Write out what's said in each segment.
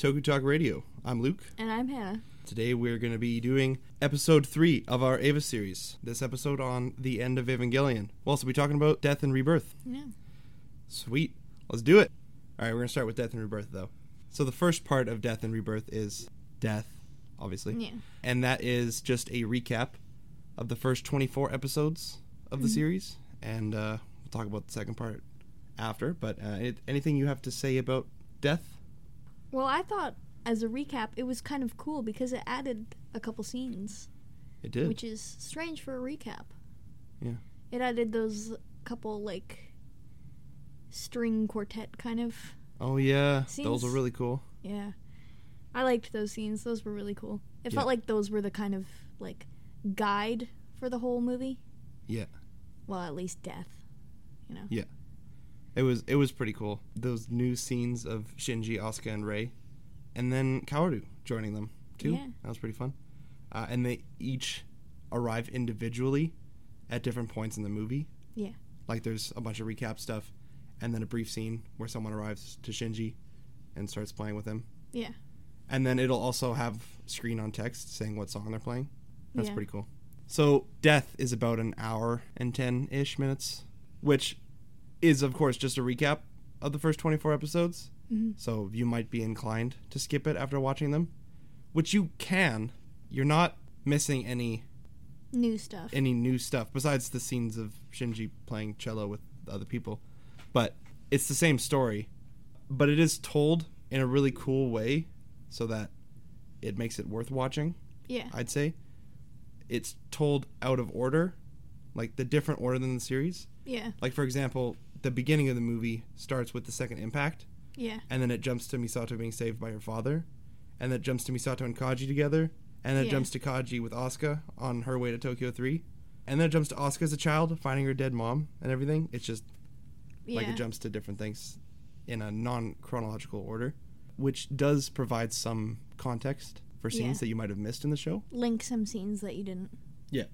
Toku Talk Radio. I'm Luke. And I'm Hannah. Today we're going to be doing episode 3 of our Eva series. This episode on the end of Evangelion. We'll also be talking about death and rebirth. Yeah. Sweet. Let's do it. All right, we're going to start with death and rebirth though. So the first part of death and rebirth is death, obviously. Yeah. And that is just a recap of the first 24 episodes of the series and uh, we'll talk about the second part after, but uh, it, anything you have to say about death? Well, I thought as a recap, it was kind of cool because it added a couple scenes, It did. which is strange for a recap. Yeah. It added those couple like string quartet kind of. oh yeah, those were really cool. Yeah. I liked those scenes. Those were really cool. It Yeah. felt like those were the kind of like guide for the whole movie. Yeah. Well, at least death. You know. Yeah. It was it was pretty cool. Those new scenes of Shinji, Asuka, and Rei, and then Kaoru joining them too. Yeah. That was pretty fun. Uh, and they each arrive individually at different points in the movie. Yeah. Like there's a bunch of recap stuff, and then a brief scene where someone arrives to Shinji, and starts playing with him. Yeah. And then it'll also have screen on text saying what song they're playing. That's Yeah. pretty cool. So Death is about an hour and ten ish minutes, which is of course just a recap of the first twenty four episodes. Mhm. So you might be inclined to skip it after watching them, which you can. You're not missing any New stuff. any new stuff besides the scenes of Shinji playing cello with other people. But it's the same story, but it is told in a really cool way so that it makes it worth watching, yeah. I'd say. It's told out of order, like the different order than the series. Yeah. Like for example, the beginning of the movie starts with the second impact, Yeah. and then it jumps to Misato being saved by her father, and then it jumps to Misato and Kaji together, and then it jumps to Kaji with Asuka on her way to Tokyo 3, and then it jumps to Asuka as a child finding her dead mom and everything. It's just Yeah. like it jumps to different things in a non chronological order, which does provide some context for scenes Yeah. that you might have missed in the show. Link some scenes that you didn't Yeah.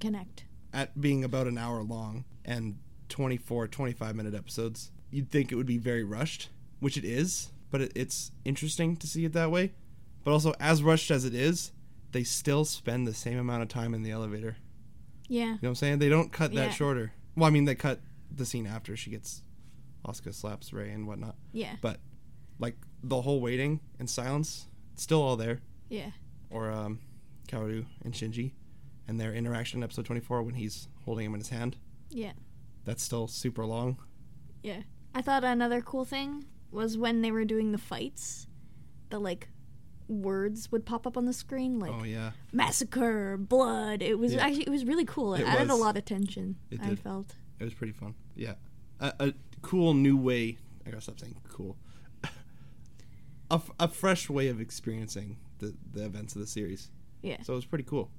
connect. At being about an hour long and 24, 25 minute episodes, you'd think it would be very rushed, which it is, but it, it's interesting to see it that way. But also, as rushed as it is, they still spend the same amount of time in the elevator. Yeah. You know what I'm saying? They don't cut that Yeah. shorter. Well, I mean, they cut the scene after she gets Asuka slaps Rei and whatnot. Yeah. But like the whole waiting and silence, it's still all there. Yeah. Or um, Kaoru and Shinji and their interaction in episode 24 when he's holding him in his hand. Yeah. That's still super long. Yeah. I thought another cool thing was when they were doing the fights, the like words would pop up on the screen oh, like oh yeah, massacre, blood. It was Yeah. actually it was really cool. It, It added was. a lot of tension. It I did. felt. it was pretty fun. Yeah, a, a cool new way. I gotta stop saying cool. a, f- a fresh way of experiencing the the events of the series. Yeah. So it was pretty cool.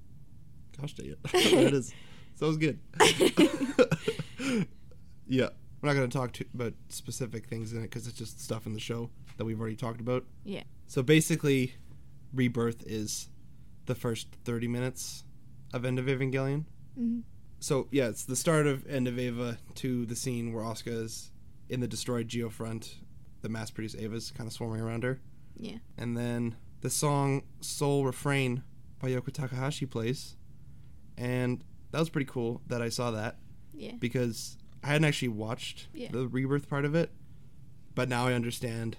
Gosh dang it. that is so it was good. Yeah. We're not going to talk too, about specific things in it because it's just stuff in the show that we've already talked about. Yeah. So basically, Rebirth is the first 30 minutes of End of Evangelion. Mhm. So, yeah, it's the start of End of Eva to the scene where Asuka is in the destroyed Geofront. The mass produced Eva's kind of swarming around her. Yeah. And then the song Soul Refrain by Yoko Takahashi plays. And that was pretty cool that I saw that Yeah. because I hadn't actually watched Yeah. the rebirth part of it, but now I understand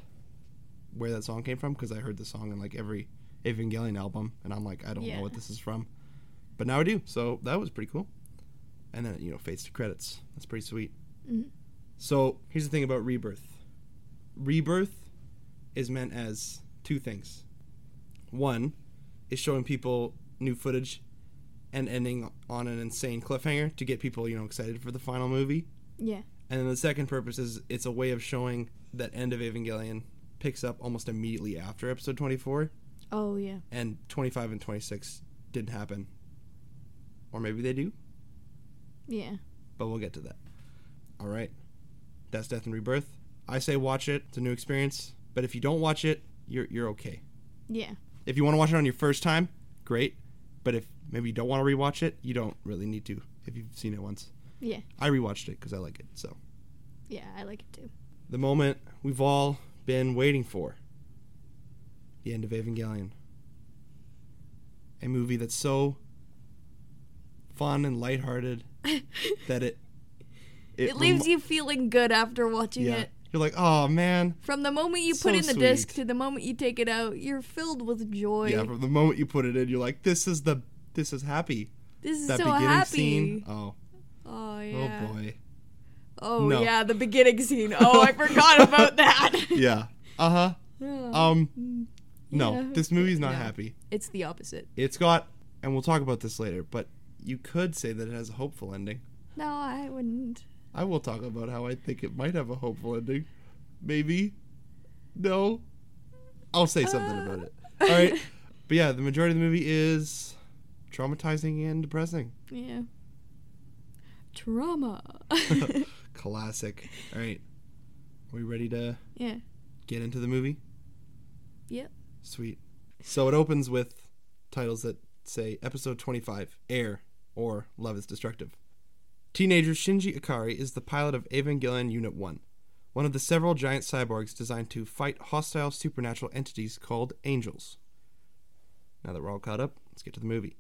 where that song came from because I heard the song in like every Evangelion album, and I'm like, I don't Yeah. know what this is from, but now I do. So that was pretty cool. And then you know fades to credits. That's pretty sweet. Mhm. So here's the thing about rebirth. Rebirth is meant as two things. One is showing people new footage and ending on an insane cliffhanger to get people, you know, excited for the final movie. Yeah. And then the second purpose is it's a way of showing that End of Evangelion picks up almost immediately after episode 24, Oh yeah. and 25 and 26 didn't happen. Or maybe they do, Yeah. but we'll get to that. All right. That's Death and Rebirth. I say watch it. It's a new experience. But if you don't watch it, you're you're okay. Yeah. If you want to watch it on your first time, great. But if maybe you don't want to rewatch it, you don't really need to if you've seen it once. Yeah. I rewatched it because I like it. So Yeah, I like it too. the moment we've all been waiting for. The end of Evangelion. A movie that's so fun and lighthearted that it It, leaves remo- you feeling good after watching yeah. it. You're like, oh man. From the moment you So put in the disc to the moment you take it out, you're filled with joy. Yeah, from the moment you put it in, you're like, this is the this is happy. this is That so beginning happy. scene. Oh, Oh yeah. oh boy. Oh No. yeah, the beginning scene. Oh, I forgot about that. Yeah. Uh huh. Yeah. Um. No, Yeah. this movie's not No. happy. It's the opposite. It's got, and we'll talk about this later. But you could say that it has a hopeful ending. No, I wouldn't. I will talk about how I think it might have a hopeful ending. Maybe. No. I'll say something about it. Uh. All right. But yeah, the majority of the movie is traumatizing and depressing. Yeah. Trauma. Classic. All right. Are we ready to yeah. get into the movie? Yep. Sweet. So it opens with titles that say Episode 25 Air or Love is Destructive. Teenager Shinji Ikari is the pilot of Evangelion Unit 1, one of the several giant cyborgs designed to fight hostile supernatural entities called angels. Now that we're all caught up, let's get to the movie.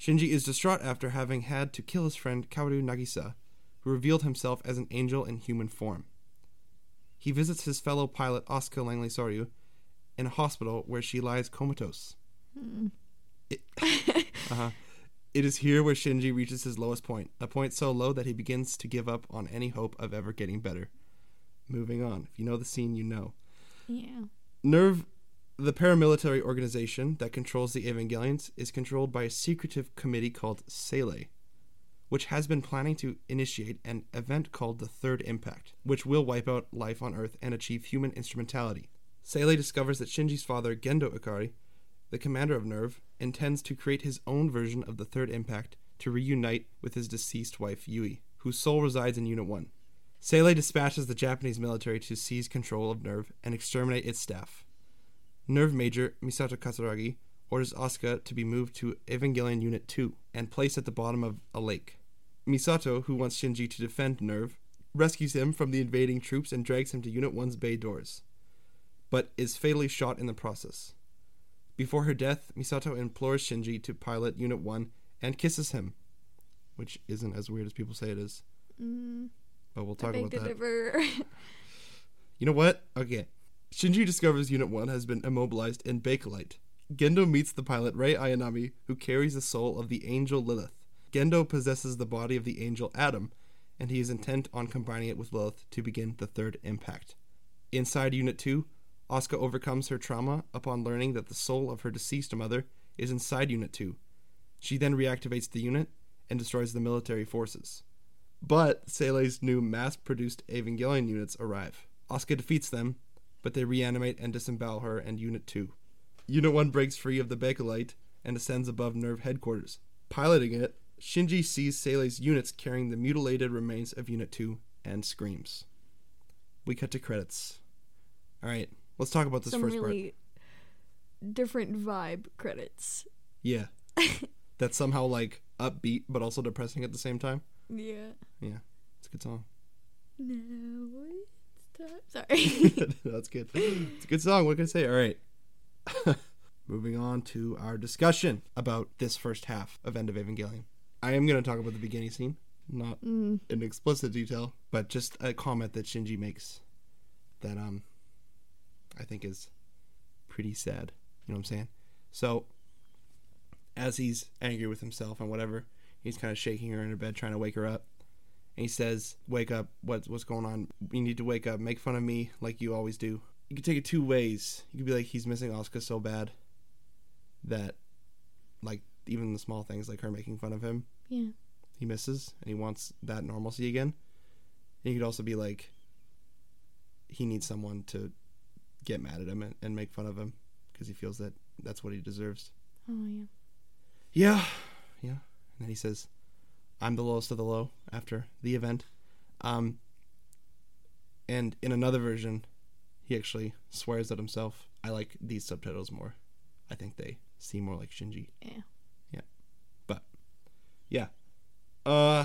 Shinji is distraught after having had to kill his friend Kaoru Nagisa, who revealed himself as an angel in human form. He visits his fellow pilot Asuka Langley Soryu in a hospital where she lies comatose. It, uh-huh. It is here where Shinji reaches his lowest point, a point so low that he begins to give up on any hope of ever getting better. Moving on. If you know the scene, you know. Yeah. NERV, the paramilitary organization that controls the Evangelions, is controlled by a secretive committee called Seele, which has been planning to initiate an event called the Third Impact, which will wipe out life on Earth and achieve human instrumentality. Seele discovers that Shinji's father, Gendo Ikari, the commander of NERV, intends to create his own version of the Third Impact to reunite with his deceased wife, Yui, whose soul resides in Unit 1. Seele dispatches the Japanese military to seize control of NERV and exterminate its staff. NERV Major Misato Katsuragi orders Asuka to be moved to Evangelion Unit 2 and placed at the bottom of a lake. Misato, who wants Shinji to defend NERV, rescues him from the invading troops and drags him to Unit 1's bay doors, but is fatally shot in the process. Before her death, Misato implores Shinji to pilot Unit 1 and kisses him, which isn't as weird as people say it is, Mm, but we'll talk about that. You know what? Okay. Shinji discovers Unit 1 has been immobilized in Bakelite. Gendo meets the pilot Rei Ayanami, who carries the soul of the angel Lilith. Gendo possesses the body of the angel Adam, and he is intent on combining it with Lilith to begin the third impact. Inside Unit 2, Asuka overcomes her trauma upon learning that the soul of her deceased mother is inside Unit 2. She then reactivates the unit and destroys the military forces. But Seele's new mass produced Evangelion units arrive. Asuka defeats them, but they reanimate and disembowel her and Unit 2. Unit 1 breaks free of the Bakelite and ascends above NERV headquarters. Piloting it, Shinji sees Seele's units carrying the mutilated remains of Unit 2 and screams. We cut to credits. Alright, let's talk about this Some first part. really different vibe credits. Yeah. That's somehow like upbeat but also depressing at the same time. Yeah. Yeah. It's a good song. Now it's time. Sorry. That's good. It's a good song. What can I say? All right. Moving on to our discussion about this first half of End of Evangelion. I am going to talk about the beginning scene, not mm, in explicit detail, but just a comment that Shinji makes that um I think is pretty sad. You know what I'm saying? So as he's angry with himself and whatever, he's kind of shaking her in her bed trying to wake her up. And he says, "Wake up! What's what's going on? You need to wake up. Make fun of me like you always do." You could take it two ways. You could be like, he's missing Asuka so bad that, like, even the small things like her making fun of him, yeah. he misses and he wants that normalcy again. And you could also be like, he needs someone to get mad at him and, and make fun of him because he feels that that's what he deserves. Oh yeah. Yeah, yeah. And then he says, "I'm the lowest of the low." After the event, um, and in another version, he actually swears at himself. I like these subtitles more. I think they seem more like Shinji. Yeah. Yeah. But yeah. Uh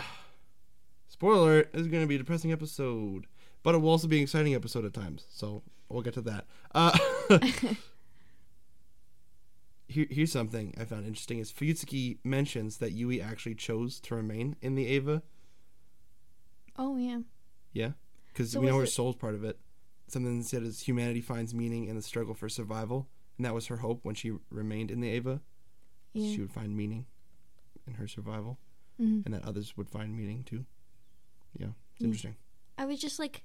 spoiler alert, this is going to be a depressing episode, but it will also be an exciting episode at times. So we'll get to that. Uh, here, here's something I found interesting: is Fuyutsuki mentions that Yui actually chose to remain in the Eva. Oh yeah. Yeah, because So we know her it- soul's part of it. Something said is humanity finds meaning in the struggle for survival, and that was her hope when she remained in the Eva. Yeah. She would find meaning in her survival, Mhm. and that others would find meaning too. Yeah, it's Mm. interesting. I was just like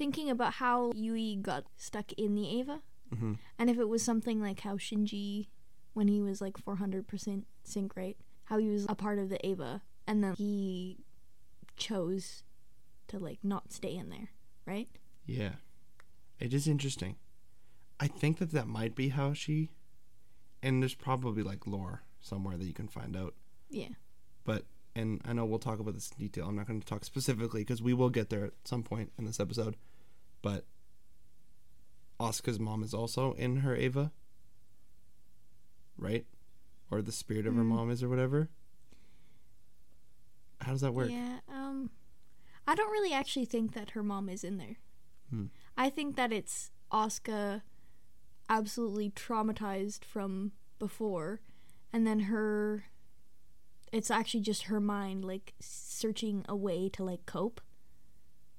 thinking about how Yui got stuck in the Eva, hmm and if it was something like how Shinji, when he was like 400% sync rate, how he was a part of the Eva, and then he chose to like not stay in there, right? Yeah, it is interesting. I think that that might be how she, and there's probably like lore somewhere that you can find out. Yeah. But and I know we'll talk about this in detail. I'm not going to talk specifically because we will get there at some point in this episode. But Asuka's mom is also in her Eva, right? Or the spirit of her Mm. mom is, or whatever. How does that work? Yeah. Um, I don't really actually think that her mom is in there. Hmm. I think that it's Asuka, absolutely traumatized from before, and then her. It's actually just her mind, like searching a way to like cope.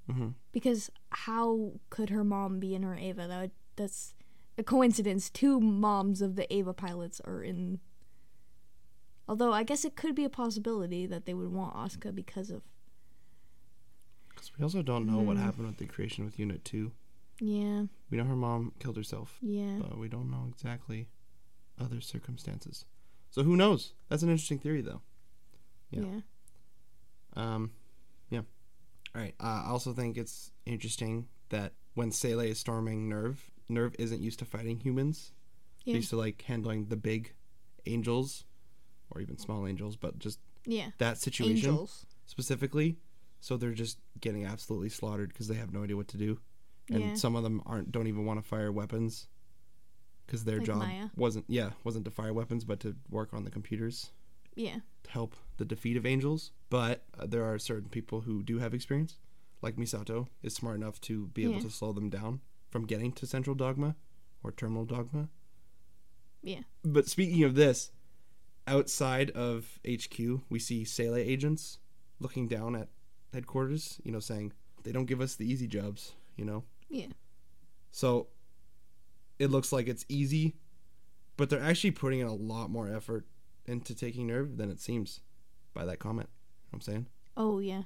Hmm Because how could her mom be in her Eva? That would, that's a coincidence. Two moms of the Eva pilots are in. Although I guess it could be a possibility that they would want Asuka because of Because we also don't know what Hmm. happened with the creation with Unit Two. yeah We know her mom killed herself, yeah but we don't know exactly other circumstances. So who knows? That's an interesting theory, though. yeah. yeah Um, yeah. All right. Uh, I also think it's interesting that when Seele is storming NERV, NERV isn't used to fighting humans. Yeah. Used to like handling the big angels, or even small angels, but just yeah that situation angels specifically. So they're just getting absolutely slaughtered because they have no idea what to do, and yeah some of them aren't don't even want to fire weapons because their Like job Maya. wasn't yeah wasn't to fire weapons but to work on the computers yeah to help the defeat of angels. But uh, there are certain people who do have experience, like Misato is smart enough to be able Yeah. to slow them down from getting to central dogma or terminal dogma. Yeah. But speaking of this, outside of HQ, we see Seele agents looking down at headquarters, you know, saying they don't give us the easy jobs, you know. yeah So it looks like it's easy, but they're actually putting in a lot more effort into taking NERV than it seems by that comment. You know what I'm saying? oh yeah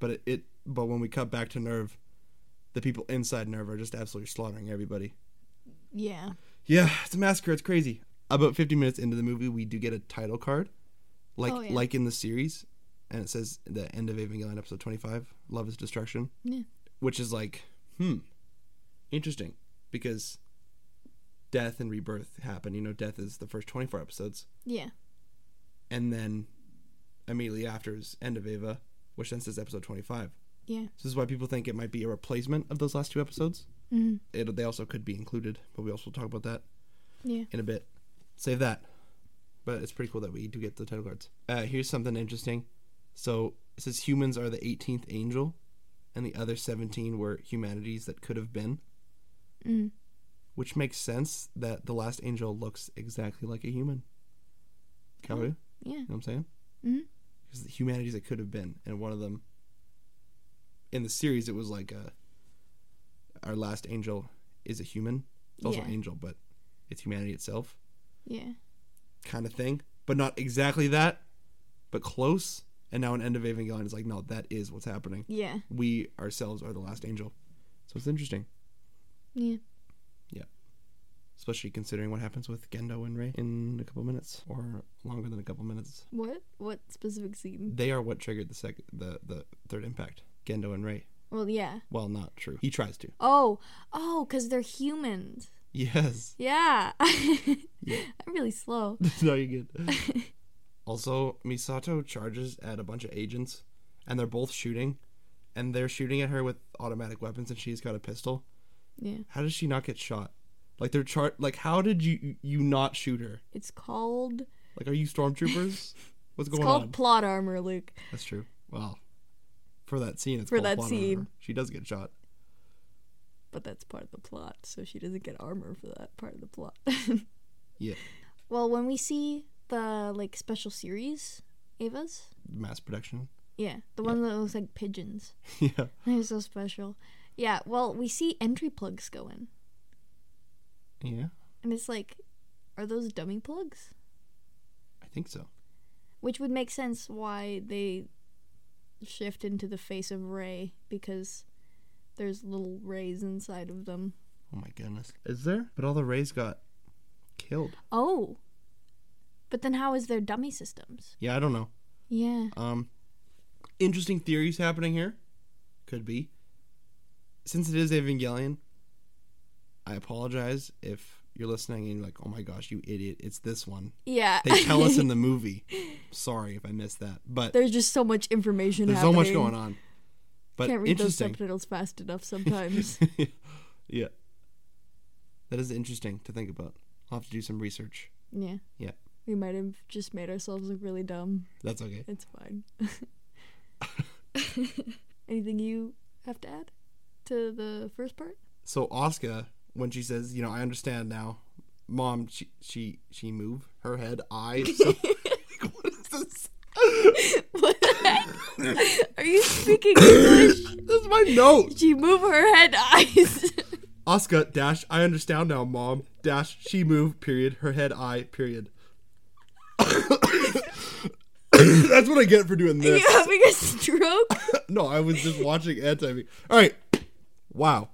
But it, it but when we cut back to NERV, the people inside NERV are just absolutely slaughtering everybody. yeah Yeah, it's a massacre. It's crazy. About 50 minutes into the movie, we do get a title card, like Oh, yeah. like in the series, and it says the end of Evangelion episode 25, "Love is Destruction," Yeah. which is like, hmm, interesting, because death and rebirth happen. You know, death is the first 24 episodes, yeah and then immediately after is end of Eva, which then says episode 25. yeah So this is why people think it might be a replacement of those last two episodes. hmm It, they also could be included, but we also will talk about that yeah in a bit. Save that. But it's pretty cool that we do get the title cards. Uh, here's something interesting. So it says humans are the 18th angel, and the other 17 were humanities that could have been, mm. which makes sense that the last angel looks exactly like a human. Kaoru, yeah you know what I'm saying? Mhm. Because the humanities that could have been, and one of them in the series, it was like uh our last angel is a human. It's also Yeah. angel, but it's humanity itself. yeah kind of thing, but not exactly that, but close. And now an end of Evangelion is like, no, that is what's happening. yeah We ourselves are the last angel. So it's interesting, yeah especially considering what happens with Gendo and Rei in a couple minutes or longer than a couple minutes. what what specific scene They are what triggered the second, the the third impact. Gendo and Rei. well yeah Well, not true. He tries to. oh oh because they're humans Yes. yeah Yeah. i'm really slow no, you're good. also, Misato charges at a bunch of agents, and they're both shooting, and they're shooting at her with automatic weapons, and she's got a pistol. yeah How does she not get shot? Like they're char- like how did you you not shoot her? it's called Like are you stormtroopers? What's it's going called on? plot armor luke That's true. Well, for that scene. It's For called that plot armor. scene. she does get shot. But that's part of the plot, so she doesn't get armor for that part of the plot. Yeah. Well, when we see the like special series Evas, Mass production. yeah, the one that looks like pigeons. yeah. They're so special. Yeah, well, we see entry plugs going, Yeah. and it's like, are those dummy plugs? I think so. Which would make sense why they shift into the face of Rei because there's little Reis inside of them. Oh my goodness. Is there? But all the Reis got killed. Oh, but then how is their dummy systems? Yeah, I don't know. Yeah. Um, interesting theories happening here. Could be. Since it is Evangelion, I apologize if you're listening and you're like, "Oh my gosh, you idiot! It's this one." Yeah. They tell us in the movie. Sorry if I missed that, but There's just so much information there's so much going on. But Can't read those subtitles fast enough sometimes. yeah, that is interesting to think about. I'll have to do some research. yeah. Yeah. We might have just made ourselves look really dumb. That's okay. It's fine. Anything you have to add to the first part? So Asuka, when she says, you know, I understand now, mom, she she she move her head, eye. So, what is this? what? Are you speaking English? This is my note. She move her head eyes. Asuka dash. I understand now, mom dash. She move. Period. Her head, eye. Period. That's what I get for doing Are this. you having a stroke? no, I was just watching anti. All right. Wow.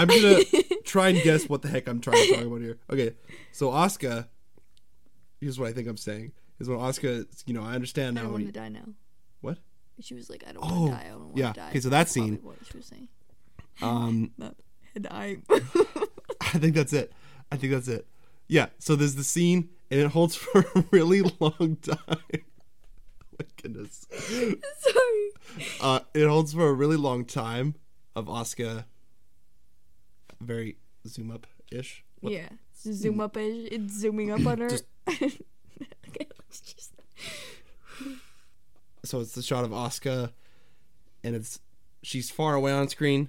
I'm gonna try and guess what the heck I'm trying to talk about here. Okay, so Asuka, Here's what I think I'm saying: is when Asuka, you know, I understand now. I want to die now. What? She was like, I don't Oh, want to die. I don't want to yeah. die. Okay, so that scene- What she was saying. Um, eye. I think that's it. I think that's it. Yeah. So there's the scene, and it holds for a really long time. oh my goodness. Sorry. Uh, it holds for a really long time of Asuka. Very zoom up ish. Yeah. Zoom up ish. It's zooming up on her. Just- okay, let's just. so it's the shot of Asuka, and it's she's far away on screen,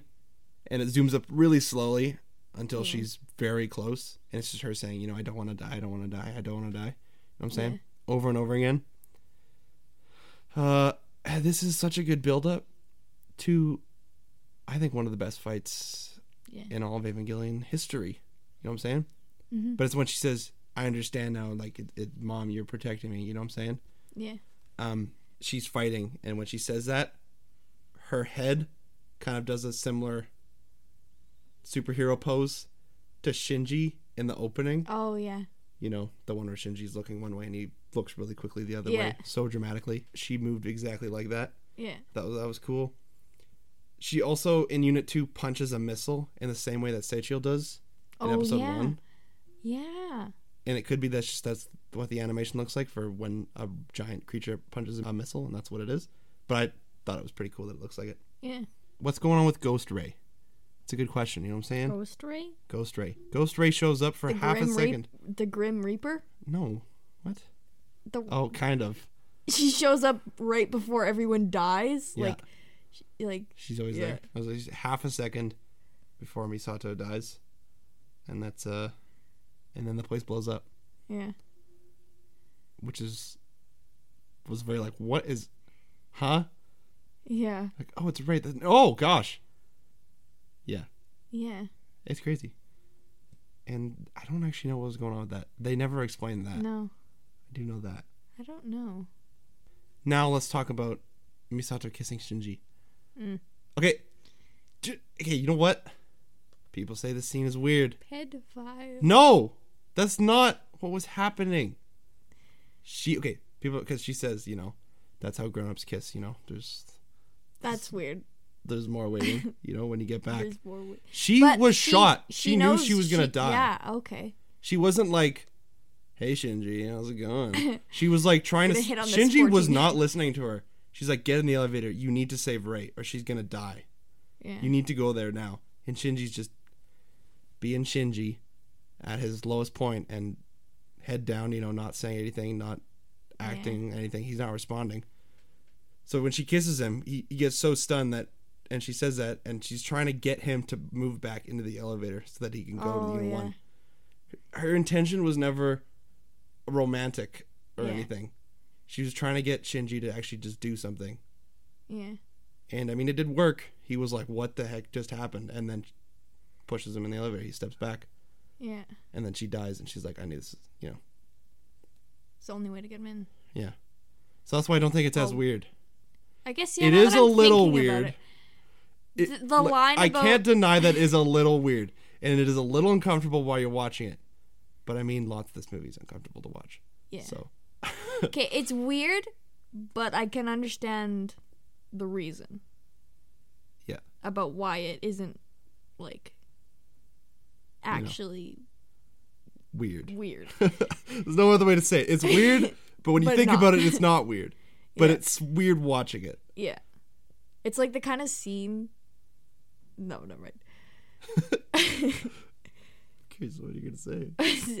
and it zooms up really slowly until Yeah. she's very close, and it's just her saying, you know, I don't want to die, I don't want to die, I don't want to die. You know what I'm saying? Over and over again. Uh, this is such a good build up to, I think one of the best fights Yeah. in all of Evangelion history. You know what I'm saying? Mhm. But it's when she says, "I understand now." Like, it, it, "Mom, you're protecting me." You know what I'm saying? Yeah. um, she's fighting, and when she says that, her head kind of does a similar superhero pose to Shinji in the opening. Oh yeah. You know, the one where Shinji's looking one way and he looks really quickly the other Yeah. way, so dramatically. She moved exactly like that. Yeah. That was that was cool. She also in Unit Two punches a missile in the same way that Sachiel does in Oh Episode yeah. One, Yeah. and it could be that's just that's what the animation looks like for when a giant creature punches a missile, and that's what it is. But I thought it was pretty cool that it looks like it. Yeah. What's going on with Ghost Rei? It's a good question. You know what I'm saying? Ghost Rei. Ghost Rei. Ghost Rei shows up for The half a second. Reap- the Grim Reaper. No, what? The Oh, kind of. she shows up right before everyone dies. Yeah. Like, she, like She's always Yeah. there. I was like, half a second before Misato dies, and that's uh, and then the place blows up, yeah. which is was very like, what is, huh? Yeah. Like, oh, it's right. Oh gosh. Yeah, Yeah. it's crazy. And I don't actually know what was going on with that. They never explained that. No, I do know that. I don't know. Now let's talk about Misato kissing Shinji. Mm. Okay. Okay, you know what? People say this scene is weird. Pedophile. No, that's not what was happening. She okay, people because she says you know that's how grown-ups kiss. You know, there's That's weird. there's more waiting. you know when you get back. There's more. wi- She But was shot. She, knew she was gonna die. Yeah. Okay. She wasn't like, "Hey Shinji, how's it going?" She was like trying to. Hit Shinji was not listening to her. She's like, "Get in the elevator. You need to save Rei, or she's gonna die. Yeah. You need to go there now." And Shinji's just being Shinji at his lowest point and head down. You know, not saying anything, not acting anything. He's not responding. So when she kisses him, he, he gets so stunned that, and she says that, and she's trying to get him to move back into the elevator so that he can go to the oh, Unit yeah. One. Her intention was never romantic or Yeah. anything. She was trying to get Shinji to actually just do something. Yeah. And I mean, it did work. He was like, "What the heck just happened?" And then pushes him in the elevator. He steps back, Yeah. and then she dies. And she's like, "I knew this." You know, It's the only way to get him in. yeah. So that's why I don't think it's as Oh. weird. I guess yeah. It is a little weird. it- It- the line I about- can't deny that is a little weird, and it is a little uncomfortable while you're watching it. But I mean, lots of this movie is uncomfortable to watch. Yeah. So Okay, it's weird, but I can understand the reason. Yeah. About why it isn't like actually weird. weird. There's no other way to say it. It's weird, but when you But think not. about it, it's not weird. But Yeah. it's weird watching it. yeah. It's like the kind of scene No, never mind. Okay, so what are you gonna say?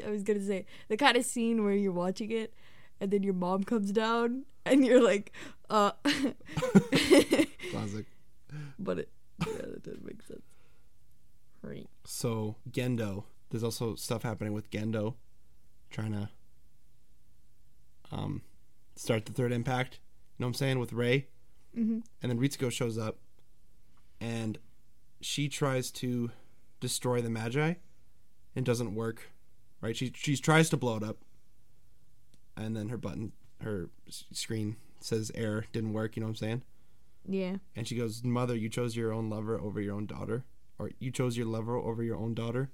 I was gonna say the kind of scene where you're watching it and then your mom comes down and you're like, uh Classic. but it yeah, that doesn't make sense. Right. So Gendo, there's also stuff happening with Gendo, trying to um start the third impact. You know what I'm saying with Rei, Mm-hmm. and then Ritsuko shows up, and she tries to destroy the Magi, and doesn't work. Right? She she tries to blow it up, and then her button, her screen says error, didn't work. You know what I'm saying? Yeah. And she goes, "Mother, you chose your own lover over your own daughter, or you chose your lover over your own daughter."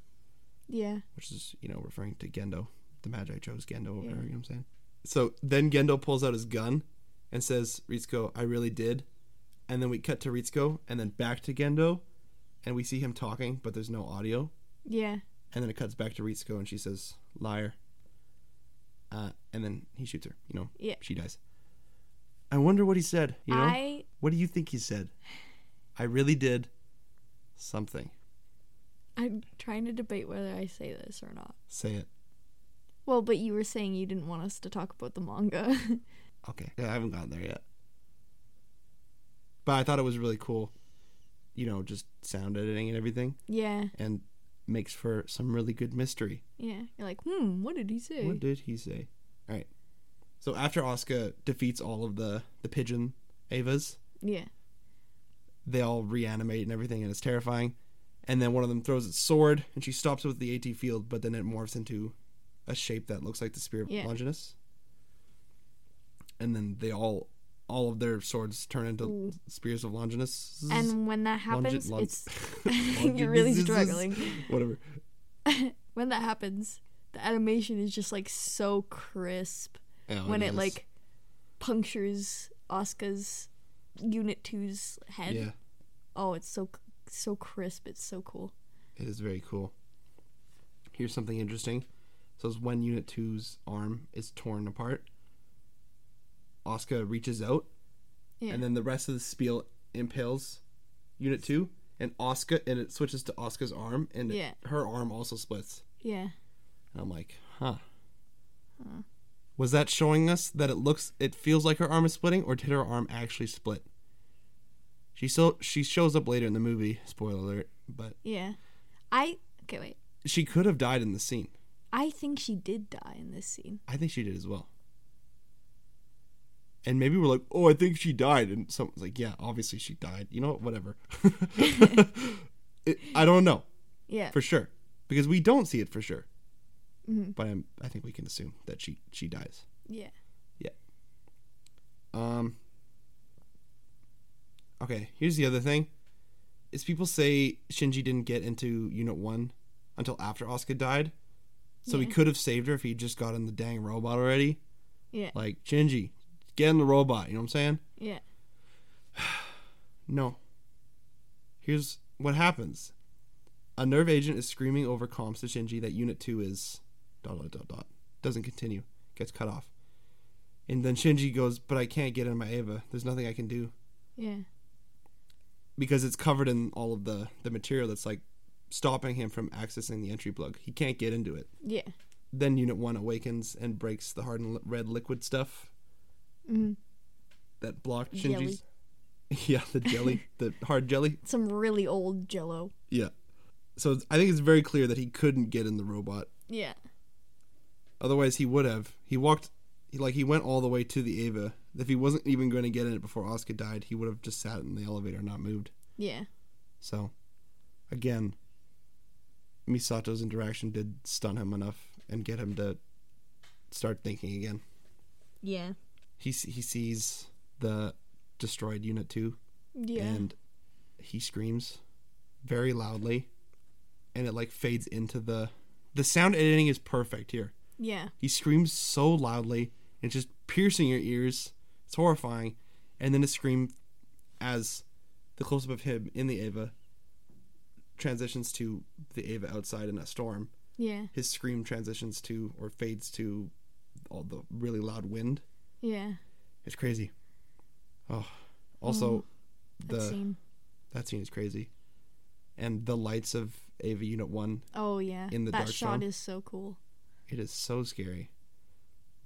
Yeah. which is you know referring to Gendo. The Magi chose Gendo over Yeah. her. You know what I'm saying? So then Gendo pulls out his gun and says, "Ritsuko, I really did." And then we cut to Ritsuko and then back to Gendo, and we see him talking, but there's no audio. Yeah. And then it cuts back to Ritsuko, and she says, "Liar." Uh, and then he shoots her. You know, Yeah. she dies. I wonder what he said. You know, I what do you think he said? I really did something. I'm trying to debate whether I say this or not. Say it. Well, but you were saying you didn't want us to talk about the manga. Okay. Yeah, I haven't gotten there yet. But I thought it was really cool, you know, just sound editing and everything, yeah. and makes for some really good mystery. Yeah. You're like, hmm, what did he say? What did he say? All right. So after Asuka defeats all of the the pigeon Evas, Yeah. they all reanimate and everything, and it's terrifying. And then one of them throws its sword, and she stops it with the AT field, but then it morphs into a shape that looks like the spear of Yeah. Longinus. And then they all, all of their swords turn into Ooh. spears of Longinus. And when that Longi- happens, lon- it's you're really struggling. Whatever. when that happens, the animation is just like so crisp. Yeah, when it like punctures Asuka's Unit 2's head. yeah, Oh, it's so so crisp. It's so cool. it is very cool. Here's something interesting. So it's when Unit 2's arm is torn apart, Asuka reaches out Yeah. and then the rest of the spiel impales Unit Two, and Asuka, and it switches to Asuka's arm, and it- her arm also splits. yeah. And I'm like, huh. Was that showing us that it looks, it feels like her arm is splitting, or did her arm actually split? She so she shows up later in the movie. Spoiler alert! But Yeah. I okay, wait. she could have died in the scene. I think she did die in this scene. I think she did as well. And maybe we're like, oh, I think she died, and someone's like, yeah, obviously she died. You know what? Whatever. it, I don't know. Yeah. for sure because we don't see it for sure Mhm. but I'm, i think we can assume that she she dies Yeah. Yeah. Um okay here's the other thing is people say shinji didn't get into unit 1 until after Asuka died so he could have saved her if he just got in the dang robot already Yeah. like shinji get in the robot you know what i'm saying Yeah. no here's what happens a NERV agent is screaming over comms to Shinji that Unit 2 is dot dot dot dot. Doesn't continue. Gets cut off. And then Shinji goes, But I can't get in my Eva. There's nothing I can do. Yeah. Because it's covered in all of the, the material that's like stopping him from accessing the entry plug. He can't get into it. Yeah. Then Unit 1 awakens and breaks the hardened red liquid stuff. Hmm that blocked Jelly. Shinji's. Yeah, the jelly, the hard jelly. Some really old jello. Yeah. So I think it's very clear that he couldn't get in the robot. Yeah. Otherwise, he would have. He walked, he, like he went all the way to the Eva. If he wasn't even going to get in it before Asuka died, he would have just sat in the elevator and not moved. Yeah. So, again, Misato's interaction did stun him enough and get him to start thinking again. Yeah. He he sees the destroyed unit two, Yeah. and he screams very loudly, and it like fades into the the sound editing is perfect here. yeah. He screams so loudly, it's just piercing your ears. It's horrifying, and then a scream as the close up of him in the Eva transitions to the Eva outside in a storm. Yeah. His scream transitions to or fades to all the really loud wind. Yeah. It's crazy. Oh, also That the scene. that scene is crazy, and the lights of Eva Unit One. Oh yeah. in the that dark shot zone. is so cool. It is so scary.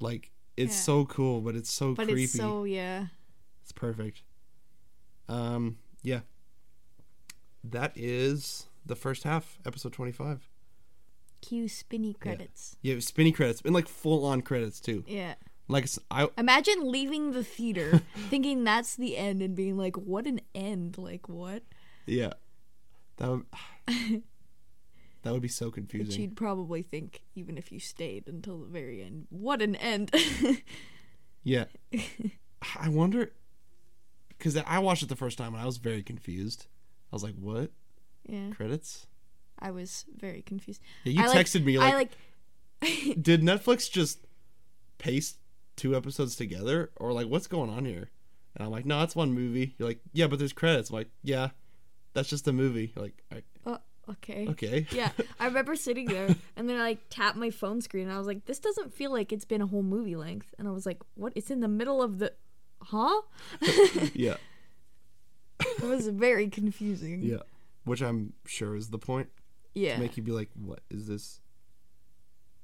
Like it's Yeah. so cool, but it's so But creepy. it's so yeah. It's perfect. Um, yeah. That is the first half, episode twenty-five. Cue spinny credits. Yeah, spinny credits and like full-on credits too. Yeah. Like I, Imagine leaving the theater thinking that's the end and being like, "What an end! Like what?" yeah, that would that would be so Which confusing. you'd probably think even if you stayed until the very end. What an end! Yeah, I wonder because I watched it the first time and I was very confused. I was like, "What yeah. credits?" I was very confused. Yeah, you I, like- texted me I like, like. "Did Netflix just paste two episodes together, or like what's going on here?" And I'm like, "No, it's one movie." You're like, "Yeah, but there's credits." I'm like, "Yeah, that's just a movie." You're like, I, Oh, okay. "Okay." yeah, I remember sitting there and then I like tapped my phone screen and I was like, this doesn't feel like it's been a whole movie length. And I was like, what? It's in the middle of the. Huh? yeah, It was very confusing. yeah. Which I'm sure is the point Yeah. to make you be like, "What is this?"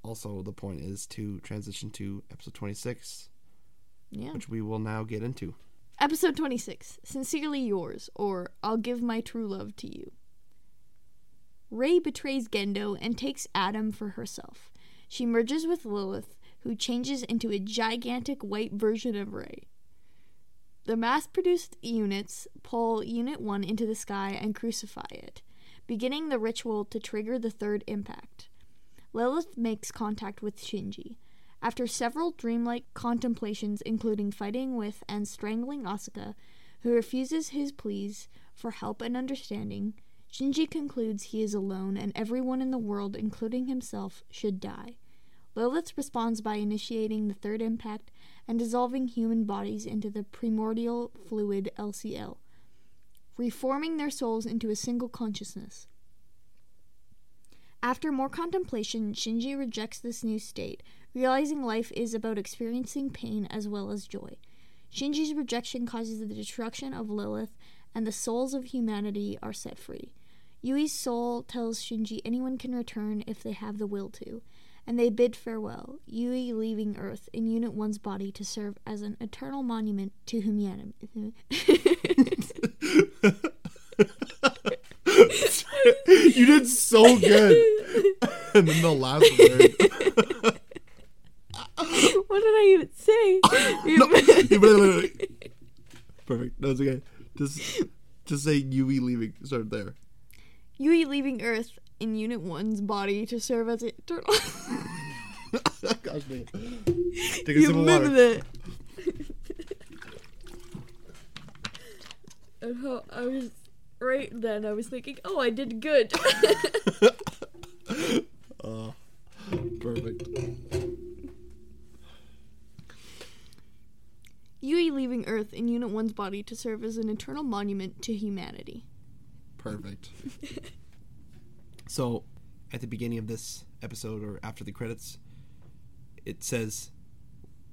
Also, the point is to transition to episode 26, yeah. which we will now get into. Episode 26 Sincerely Yours, or I'll Give My True Love to You. Rei betrays Gendo and takes Adam for herself. She merges with Lilith, who changes into a gigantic white version of Rei. The mass produced units pull Unit 1 into the sky and crucify it, beginning the ritual to trigger the third impact. Lilith makes contact with Shinji. After several dreamlike contemplations, including fighting with and strangling Asuka, who refuses his pleas for help and understanding, Shinji concludes he is alone and everyone in the world, including himself, should die. Lilith responds by initiating the third impact and dissolving human bodies into the primordial fluid LCL, reforming their souls into a single consciousness. After more contemplation, Shinji rejects this new state, realizing life is about experiencing pain as well as joy. Shinji's rejection causes the destruction of Lilith, and the souls of humanity are set free. Yui's soul tells Shinji anyone can return if they have the will to, and they bid farewell, Yui leaving Earth in Unit 1's body to serve as an eternal monument to humanity. you did so good. and then the last word. what did I even say? Perfect. No, it's okay. Just, just say Yui leaving. Start there. Yui leaving Earth in Unit 1's body to serve as eternal. Gosh, man. Take a you sip of remember water. that? and how I was right then. I was thinking, oh, I did good. Oh, perfect. Yui leaving Earth in Unit 1's body to serve as an eternal monument to humanity. Perfect. so, at the beginning of this episode, or after the credits, it says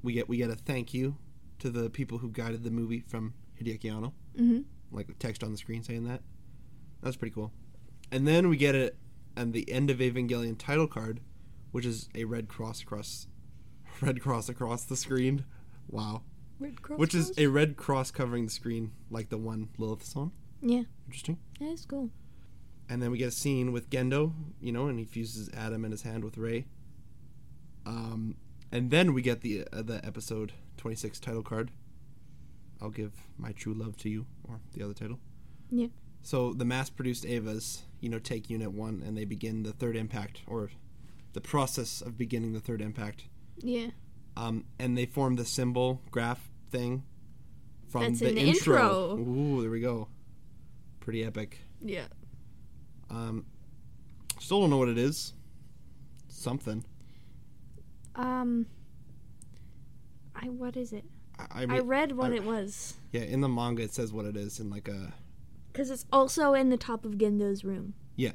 we get we get a thank you to the people who guided the movie from Hideaki Anno, Mm-hmm. Like text on the screen saying that. That's pretty cool. And then we get it at the end of Evangelion title card, which is a red cross across, red cross across the screen. Wow, Red Cross. which is a red cross covering the screen, like the one Lilith on. yeah, Interesting. that is cool. And then we get a scene with Gendo, you know, and he fuses Adam in his hand with Rei. Um, and then we get the uh, the episode twenty six title card. I'll give my true love to you, or the other title. Yeah. So the mass produced Evas, you know, take Unit One, and they begin the third impact, or the process of beginning the third impact. Yeah. Um, and they form the symbol graph thing from That's the, in the intro. intro. Ooh, there we go. Pretty epic. Yeah. Um, still don't know what it is. Something. Um. I what is it? I, I I read what I- it was yeah, in the manga it says what it is in like a because it's also in the top of Gendo's room. yeah.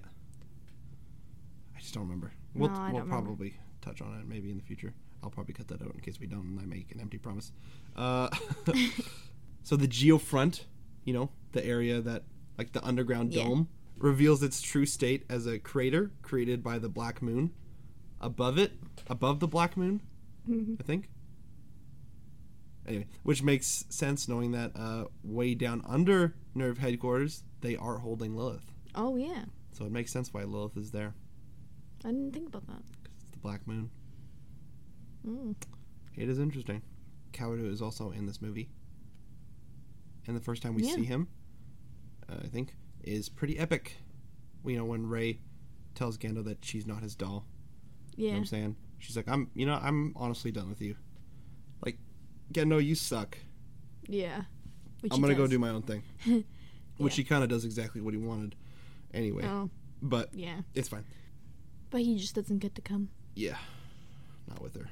I just don't remember. We'll No, I we'll remember. probably touch on it maybe in the future. I'll probably cut that out in case we don't and I make an empty promise. Uh, so the geofront, you know, the area that like the underground Yeah. dome reveals its true state as a crater created by the black moon. Above it, above the black moon, I think. Anyway, which makes sense knowing that uh, way down under NERV headquarters, they are holding Lilith. Oh yeah, So it makes sense why Lilith is there. I didn't think about that. it's the black moon. Mm. It is interesting. Kaworu is also in this movie. And the first time we Yeah. see him, uh, I think, is pretty epic. You know, when Rei tells Gendo that she's not his doll. You know Yeah. what I'm saying? She's like, I'm, you know, I'm honestly done with you. Like, Gendo, you suck. Yeah. Which I'm gonna go do my own thing. Which he kind of does exactly what he wanted, anyway. Oh But yeah, it's fine. but he just doesn't get to come. Yeah, not with her.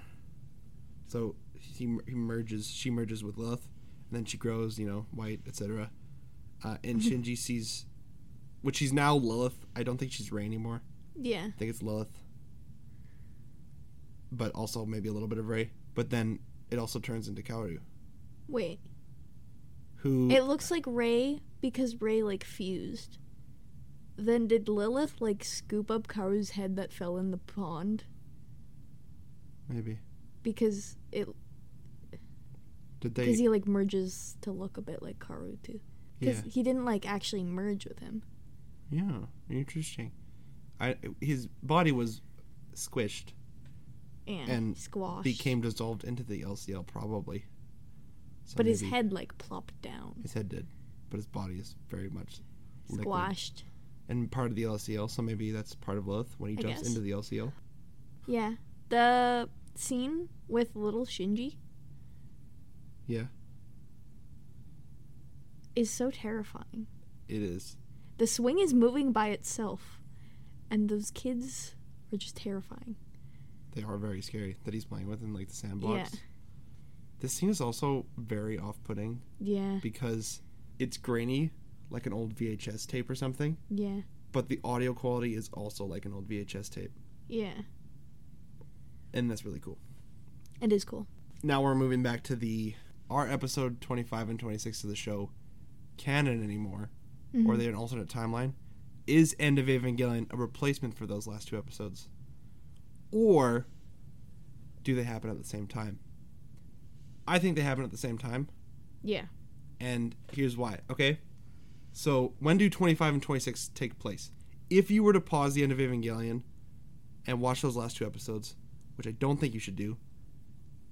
So he, he merges. She merges with Lilith, and then she grows. You know, white, etc. Uh, and Shinji sees, which she's now Lilith. I don't think she's Rei anymore. Yeah. I think it's Lilith, but also maybe a little bit of Rei. But then it also turns into Kaworu, Wait. who It looks like Rei because Rei like fused. Then did Lilith like scoop up Kaworu's head that fell in the pond maybe because it did they? because he like merges to look a bit like Kaworu too. yeah, Because he didn't like actually merge with him. yeah, interesting. I his body was squished. And, And squashed. became dissolved into the LCL probably. So but his head like plopped down. his head did, but his body is very much liquid. Squashed. and part of the LCL. So maybe that's part of Lilith when he I jumps guess. into the LCL. Yeah. The scene with little Shinji Yeah, is so terrifying. it is. The swing is moving by itself, and those kids are just terrifying. They are very scary that he's playing with in like the sandbox. Yeah. This scene is also very off-putting Yeah, because it's grainy, like an old VHS tape or something. yeah, But the audio quality is also like an old VHS tape, yeah. and that's really cool. It is cool. now we're moving back to the our episode 25 and 26 of the show canon anymore or Mhm. they're an alternate timeline is end of evangelion a replacement for those last two episodes or do they happen at the same time i think they happen at the same time Yeah. and here's why okay so when do 25 and 26 take place if you were to pause the end of evangelion and watch those last two episodes which i don't think you should do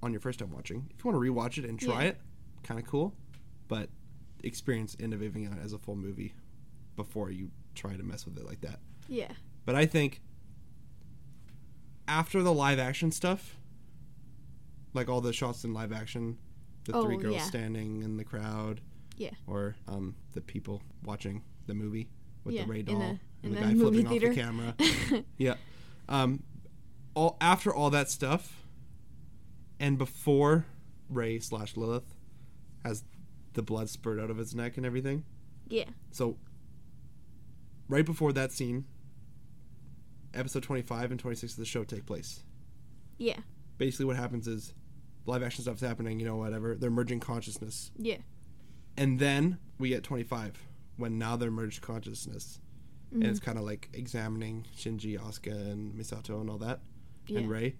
on your first time watching if you want to rewatch it and try Yeah. it kind of cool but experience end of evangelion as a full movie before you try to mess with it like that Yeah. but i think after the live action stuff like all the shots in live action the three Oh, girls yeah. standing in the crowd Yeah. or um, the people watching the movie with Yeah, the Rei doll the- and the guy movie flipping theater. off the camera. yeah. Um, all after all that stuff, and before Rei slash Lilith has the blood spurt out of his neck and everything. Yeah. So right before that scene, episode twenty five and twenty six of the show take place. Yeah. Basically, what happens is live action stuff's happening. You know, whatever. They're merging consciousness. Yeah. And then we get 25 when now they're merged consciousness. And it's mm-hmm. kind of like examining Shinji, Asuka, and Misato and all that, Yeah. and Rei.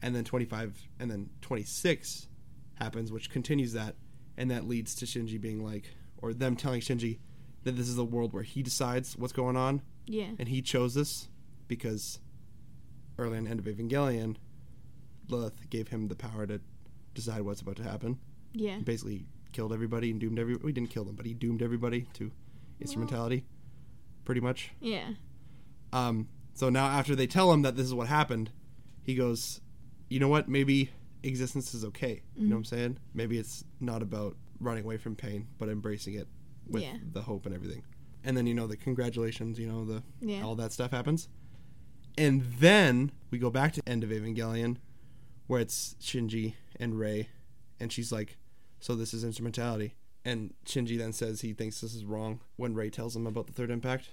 And then 25, and then 26 happens, which continues that, and that leads to Shinji being like, or them telling Shinji that this is a world where he decides what's going on, Yeah. and he chose this because early in the End of Evangelion, Lilith gave him the power to decide what's about to happen. Yeah. He basically killed everybody and doomed every. We didn't kill them, but he doomed everybody to instrumentality, pretty much. Yeah. Um, so now after they tell him that this is what happened, he goes, "You know what? Maybe existence is okay. You know what I'm saying? Maybe it's not about running away from pain, but embracing it with Yeah. the hope and everything." And then you know the congratulations, you know the Yeah. all that stuff happens. And then we go back to End of Evangelion, where it's Shinji and Rei, and she's like, "So this is instrumentality." And Shinji then says he thinks this is wrong when Rei tells him about the third impact.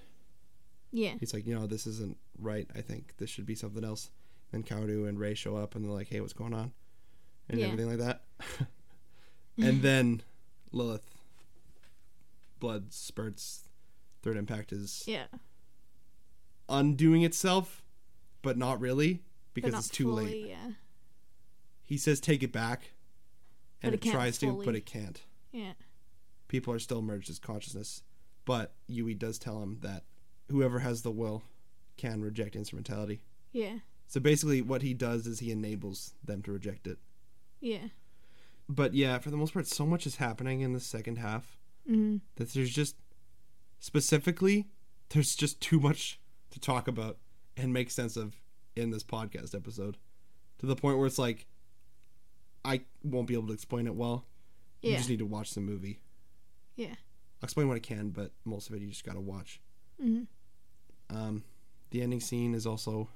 Yeah. He's like, you know, this isn't right. I think this should be something else. Then Kaworu and Rei show up and they're like, hey, what's going on? And Yeah. everything like that. and then Lilith, blood spurts. Third impact is Yeah. undoing itself, but not really because not it's too fully, late. Yeah. He says, take it back. And But it it, tries to, but it can't. Yeah. People are still merged as consciousness. But Yui does tell him that whoever has the will can reject instrumentality. Yeah. So basically, what he does is he enables them to reject it. Yeah. But yeah, for the most part, so much is happening in the second half Mm-hmm. that there's just specifically there's just too much to talk about and make sense of in this podcast episode to the point where it's like I won't be able to explain it well. You just need to watch the movie. Yeah. I'll explain what I can, but most of it you just got to watch. Mm-hmm. Um, the ending scene is also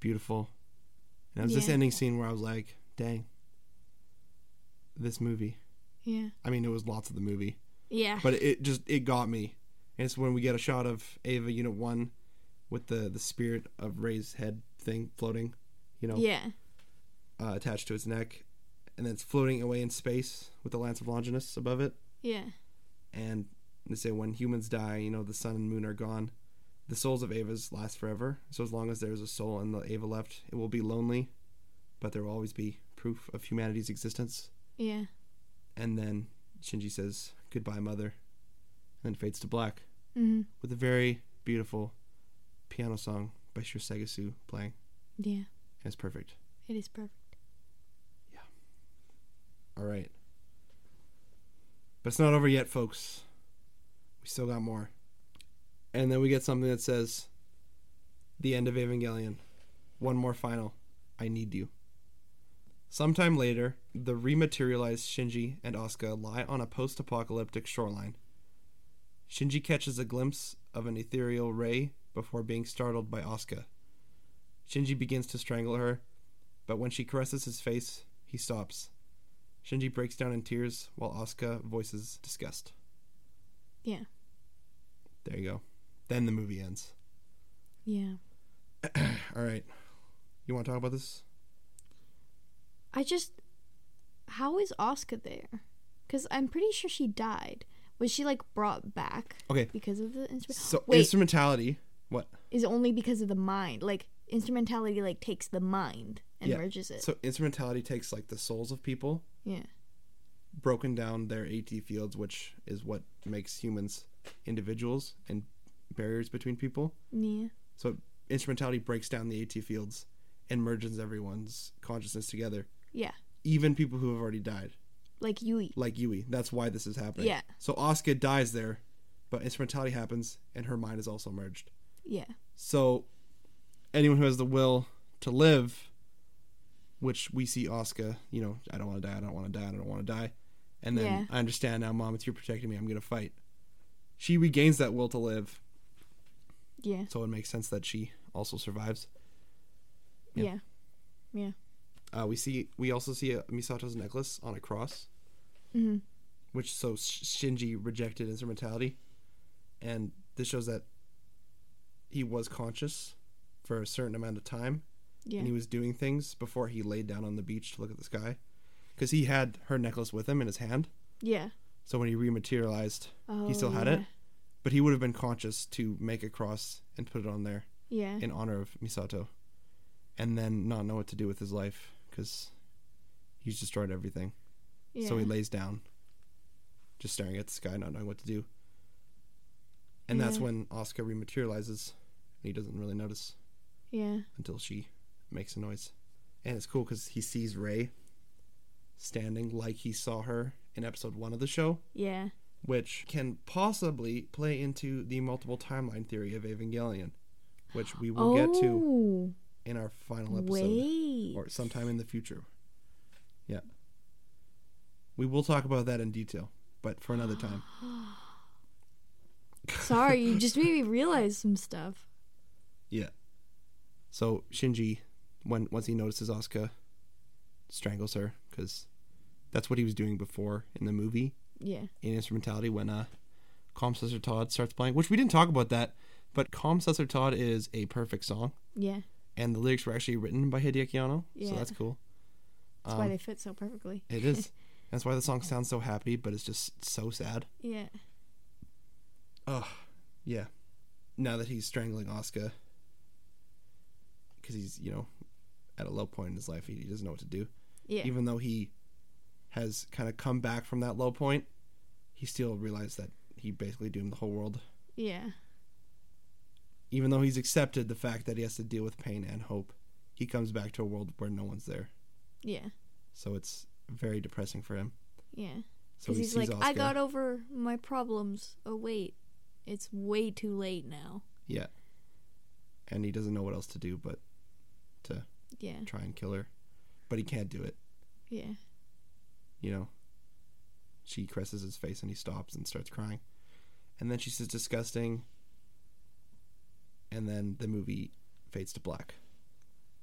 beautiful. And it was this ending scene where I was like, dang, this movie. Yeah. I mean, it was lots of the movie, Yeah. but it just it got me. And it's when we get a shot of Eva Unit One with the the spirit of Rei's head thing floating, you know, yeah. uh, attached to its neck, and then it's floating away in space with the Lance of Longinus above it. Yeah. And they say when humans die, you know, the sun and moon are gone. The souls of Evas last forever. So as long as there's a soul in the Eva left, it will be lonely, but there will always be proof of humanity's existence. Yeah. And then Shinji says, Goodbye, mother. And then fades to black Mm-hmm. with a very beautiful piano song by Shiro Sagisu playing. Yeah. And it's perfect. It is perfect. Yeah. All right. But it's not over yet, folks. We still got more. And then we get something that says, The end of Evangelion. One more final. I need you. Sometime later, the rematerialized Shinji and Asuka lie on a post apocalyptic shoreline. Shinji catches a glimpse of an ethereal Rei before being startled by Asuka. Shinji begins to strangle her, but when she caresses his face, he stops. Shinji breaks down in tears while Asuka voices disgust. Yeah. There you go. Then the movie ends. Yeah. All right. You want to talk about this? I just. How is Asuka there? Because I'm pretty sure she died. Was she like brought back Okay. because of the instrument? So Wait. instrumentality. What? Is only because of the mind? Like instrumentality, like takes the mind and Yeah. merges it. So instrumentality takes like the souls of people, yeah. broken down their AT fields, which is what makes humans individuals and barriers between people. Yeah. So instrumentality breaks down the AT fields and merges everyone's consciousness together, Yeah. even people who have already died. Like Yui. like Yui. That's why this is happening. Yeah. So Asuka dies there, but instrumentality happens, and her mind is also merged. Yeah. So anyone who has the will to live, which we see Asuka, you know, I don't want to die, I don't want to die, I don't want to die, and then Yeah. I understand now, Mom, it's you protecting me. I'm gonna fight. She regains that will to live, Yeah. so it makes sense that she also survives. Yeah. Yeah. Yeah. Uh, we see we also see a Misato's necklace on a cross. hmm which so Shinji rejected instrumentality, and this shows that he was conscious for a certain amount of time, Yeah. and he was doing things before he laid down on the beach to look at the sky, because he had her necklace with him in his hand. yeah. So when he rematerialized, Oh, he still had yeah. it, oh, but he would have been conscious to make a cross and put it on there Yeah. in honor of Misato, and then not know what to do with his life because he's destroyed everything. Yeah. So he lays down, just staring at the sky, not knowing what to do. And that's Yeah. when Asuka rematerializes. And he doesn't really notice yeah. until she makes a noise. And it's cool because he sees Rei standing like he saw her in episode one of the show, Yeah. which can possibly play into the multiple timeline theory of Evangelion, which we will get to Oh, in our final episode Wait. or sometime in the future. Yeah. We will talk about that in detail, but for another time. Sorry, you just made me realize some stuff. Yeah. So Shinji, when once he notices Asuka, strangles her because that's what he was doing before in the movie Yeah. in Instrumentality when uh, Komm, süsser Tod starts playing. Which we didn't talk about that, but Komm, süsser Tod is a perfect song, Yeah. and the lyrics were actually written by Hideaki Anno, yeah. so that's cool. That's why they fit so perfectly. It is. That's why the song sounds so happy, but it's just so sad. Yeah. Oh, yeah. Now that he's strangling Asuka, because he's you know at a low point in his life, he, he doesn't know what to do. Yeah. Even though he has kind of come back from that low point, he still realized that he basically doomed the whole world. yeah. Even though he's accepted the fact that he has to deal with pain and hope, he comes back to a world where no one's there. Yeah. So it's very depressing for him. Yeah. So Because he he's like, Asuka. I got over my problems. Oh wait, it's way too late now. yeah, and he doesn't know what else to do but to Yeah. try and kill her, but he can't do it. Yeah. you know, she caresses his face and he stops and starts crying. And then she says disgusting. And then the movie fades to black.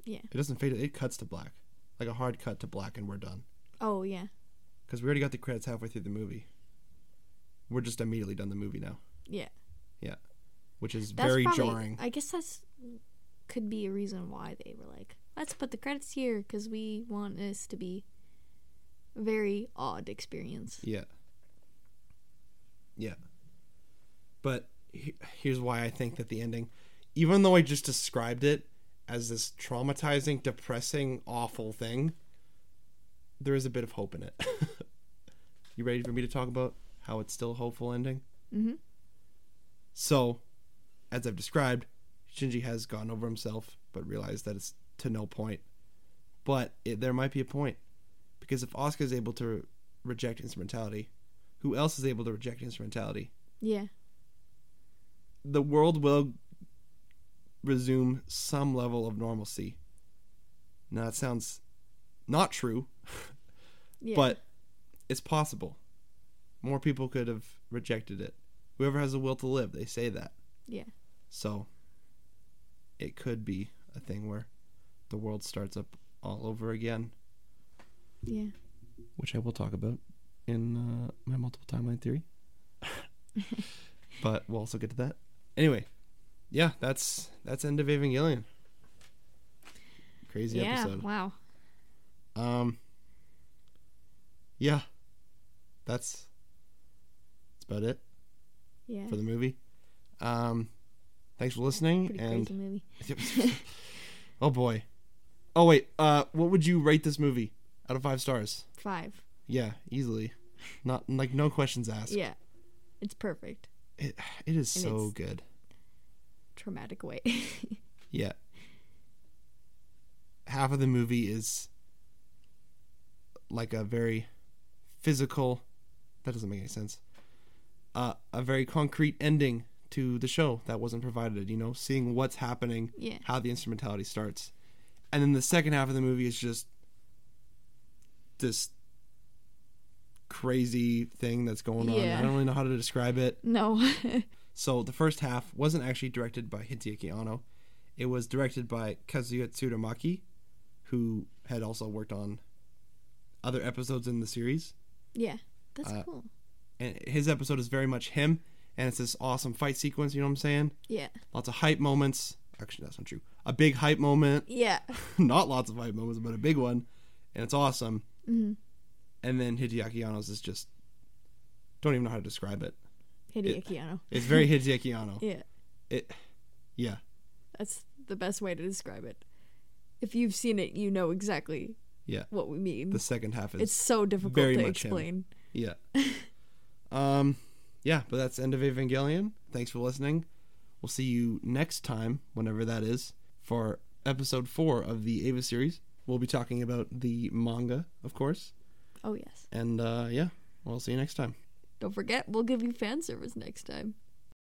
Yeah. It doesn't fade, it cuts to black. Like a hard cut to black and we're done. Oh yeah. Because we already got the credits halfway through the movie. We're just immediately done the movie now, Yeah. Yeah. Which is That's very probably, jarring. I guess that's could be a reason why they were like, let's put the credits here because we want this to be a very odd experience. Yeah. Yeah. But he- here's why I think that the ending, even though I just described it as this traumatizing, depressing, awful thing, there is a bit of hope in it. you ready for me to talk about how it's still a hopeful ending? Mm-hmm. So, as I've described, Shinji has gone over himself, but realized that it's to no point. But it, there might be a point. Because if Asuka is able to reject instrumentality, who else is able to reject instrumentality? Yeah. The world will resume some level of normalcy. Now, that sounds not true, Yeah. but it's possible. More people could have rejected it. Whoever has the will to live, they say that. Yeah. So it could be a thing where the world starts up all over again, yeah. which I will talk about in uh, my multiple timeline theory. but we'll also get to that. Anyway, yeah, that's that's end of Evangelion. Crazy yeah. episode. Wow. Um. Yeah, that's that's about it Yeah. for the movie. Um, thanks for listening Pretty and. oh boy. Oh wait. Uh, what would you rate this movie out of five stars? Five. Yeah, easily. Not like no questions asked. Yeah. It's perfect. It it is And so good. Traumatic way. Yeah. Half of the movie is like a very physical. That doesn't make any sense. Uh, a very concrete ending to the show that wasn't provided. You know, seeing what's happening yeah. how the instrumentality starts. And then the second half of the movie is just this crazy thing that's going on. Yeah. I don't really know how to describe it. No. So the first half wasn't actually directed by Hideaki Anno. It was directed by Kazuya Tsurumaki, who had also worked on other episodes in the series. yeah. That's Uh, cool. And his episode is very much him, and it's this awesome fight sequence, you know what I'm saying? Yeah. Lots of hype moments. Actually, that's not true. A big hype moment. Yeah. not lots of hype moments, but a big one, and it's awesome. hmm And then Hideaki Anno's is just don't even know how to describe it. Hideaki Anno. It's very Hideaki Anno. Yeah. It, yeah, That's the best way to describe it. If you've seen it, you know exactly Yeah. what we mean. The second half is it's so difficult very to much him. Yeah. Um, yeah, but that's end of Evangelion. Thanks for listening. We'll see you next time, whenever that is, for episode four of the Eva series. We'll be talking about the manga, of course. Oh yes. And uh, yeah, we'll see you next time. Don't forget, we'll give you fan service next time.